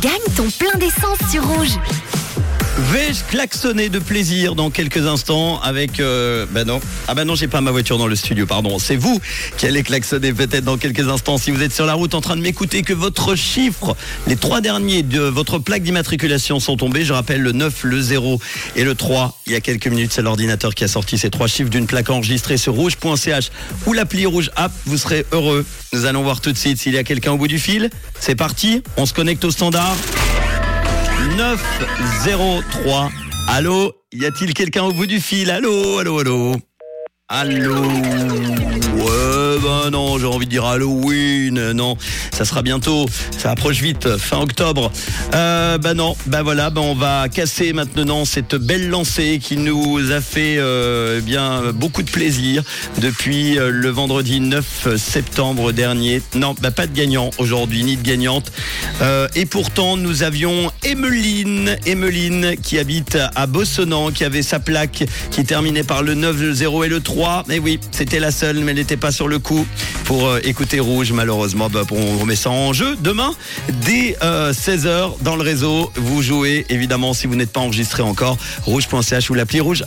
Gagne ton plein d'essence sur rouge. Vais-je klaxonner de plaisir dans quelques instants avec... Euh, ben non. Ah ben non, j'ai pas ma voiture dans le studio, pardon. C'est vous qui allez klaxonner peut-être dans quelques instants si vous êtes sur la route en train de m'écouter que votre chiffre, les trois derniers de votre plaque d'immatriculation sont tombés. Je rappelle le 9, le 0 et le 3. Il y a quelques minutes, c'est l'ordinateur qui a sorti ces trois chiffres d'une plaque enregistrée sur rouge.ch ou l'appli Rouge App. Vous serez heureux. Nous allons voir tout de suite s'il y a quelqu'un au bout du fil. C'est parti. On se connecte au standard. 903. Allô Y a-t-il quelqu'un au bout du fil? Allô, allô, allô. Allô Ben non, j'ai envie de dire Halloween. Non, ça sera bientôt. Ça approche vite, fin octobre. Euh, ben non, ben voilà, ben on va casser maintenant cette belle lancée qui nous a fait euh, bien beaucoup de plaisir depuis euh, le vendredi 9 septembre dernier. Non, ben pas de gagnant aujourd'hui, ni de gagnante. Euh, et pourtant, nous avions Emeline, Emeline qui habite à Bossonant, qui avait sa plaque qui terminait par le 9, le 0 et le 3. Et oui, c'était la seule, mais elle n'était pas sur le coup pour euh, écouter Rouge, malheureusement. Bah, on remet ça en jeu demain, dès 16h dans le réseau. Vous jouez, évidemment, si vous n'êtes pas enregistré encore, rouge.ch ou l'appli Rouge